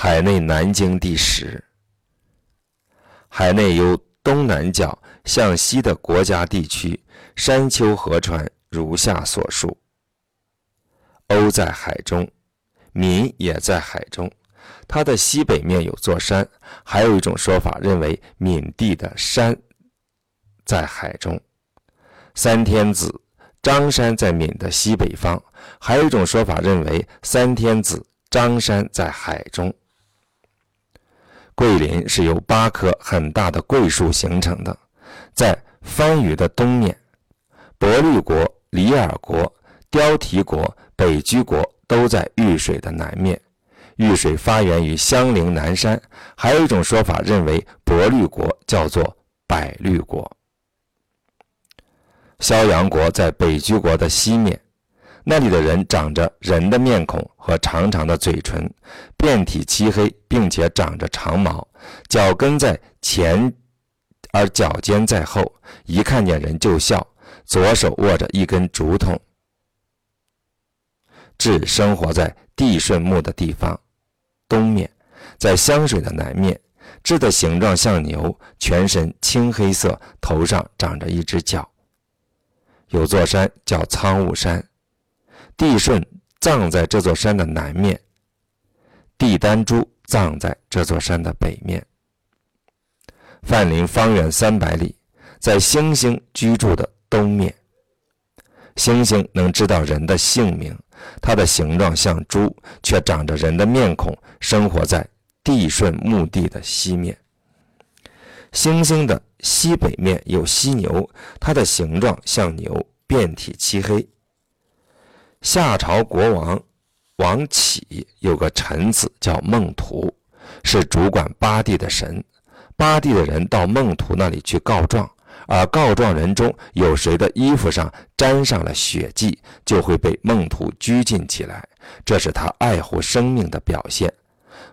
海内南经第十。海内由东南角向西的国家地区，山丘河川如下所述。欧在海中，闽也在海中。它的西北面有座山，还有一种说法认为闽地的山在海中。三天子张山在闽的西北方，还有一种说法认为三天子张山在海中。桂林是由八棵很大的桂树形成的，在番禺的东面，博绿国、里尔国、雕蹄国、北居国都在玉水的南面。玉水发源于香陵南山，还有一种说法认为博绿国叫做百绿国。萧阳国在北居国的西面，那里的人长着人的面孔和长长的嘴唇，遍体漆黑，并且长着长毛，脚跟在前，而脚尖在后，一看见人就笑，左手握着一根竹筒。智生活在地顺木的地方。东面，在香水的南面，智的形状像牛，全身青黑色，头上长着一只角。有座山叫苍雾山，帝舜葬在这座山的南面，帝丹珠葬在这座山的北面。范陵方圆三百里，在星星居住的东面，星星能知道人的姓名。它的形状像猪，却长着人的面孔，生活在帝舜墓地的西面。星星的西北面有犀牛，它的形状像牛，遍体漆黑。夏朝国王王启有个臣子叫孟图，是主管八地的神。八地的人到孟图那里去告状。而告状人中有谁的衣服上沾上了血迹，就会被孟图拘禁起来。这是他爱护生命的表现。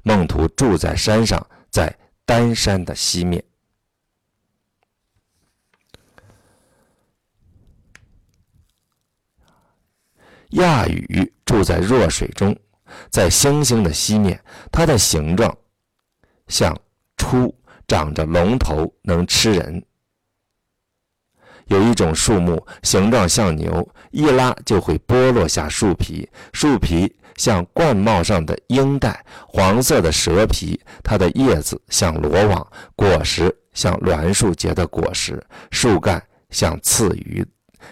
孟图住在山上，在丹山的西面。亚羽住在弱水中，在星星的西面。它的形状像初，长着龙头，能吃人。有一种树木形状像牛，一拉就会剥落下树皮，树皮像冠帽上的缨带，黄色的蛇皮。它的叶子像罗网，果实像栾树结的果实，树干像刺鱼，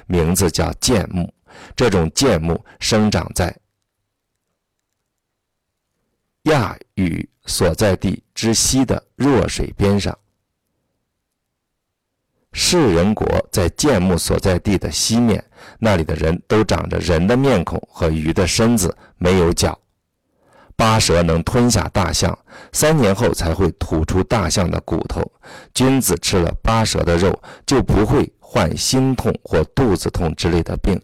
名字叫剑木。这种剑木生长在亚羽所在地之西的弱水边上。世人国在建木所在地的西面，那里的人都长着人的面孔和鱼的身子，没有脚。八蛇能吞下大象，三年后才会吐出大象的骨头。君子吃了八蛇的肉，就不会患心痛或肚子痛之类的病。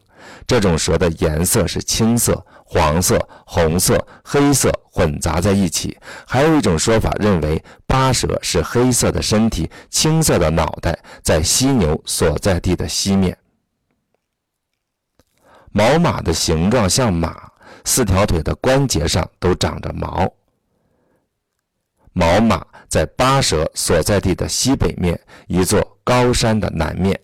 这种蛇的颜色是青色、黄色、红色、黑色混杂在一起。还有一种说法认为，八蛇是黑色的身体、青色的脑袋，在犀牛所在地的西面。毛马的形状像马，四条腿的关节上都长着毛。毛马在八蛇所在地的西北面，一座高山的南面。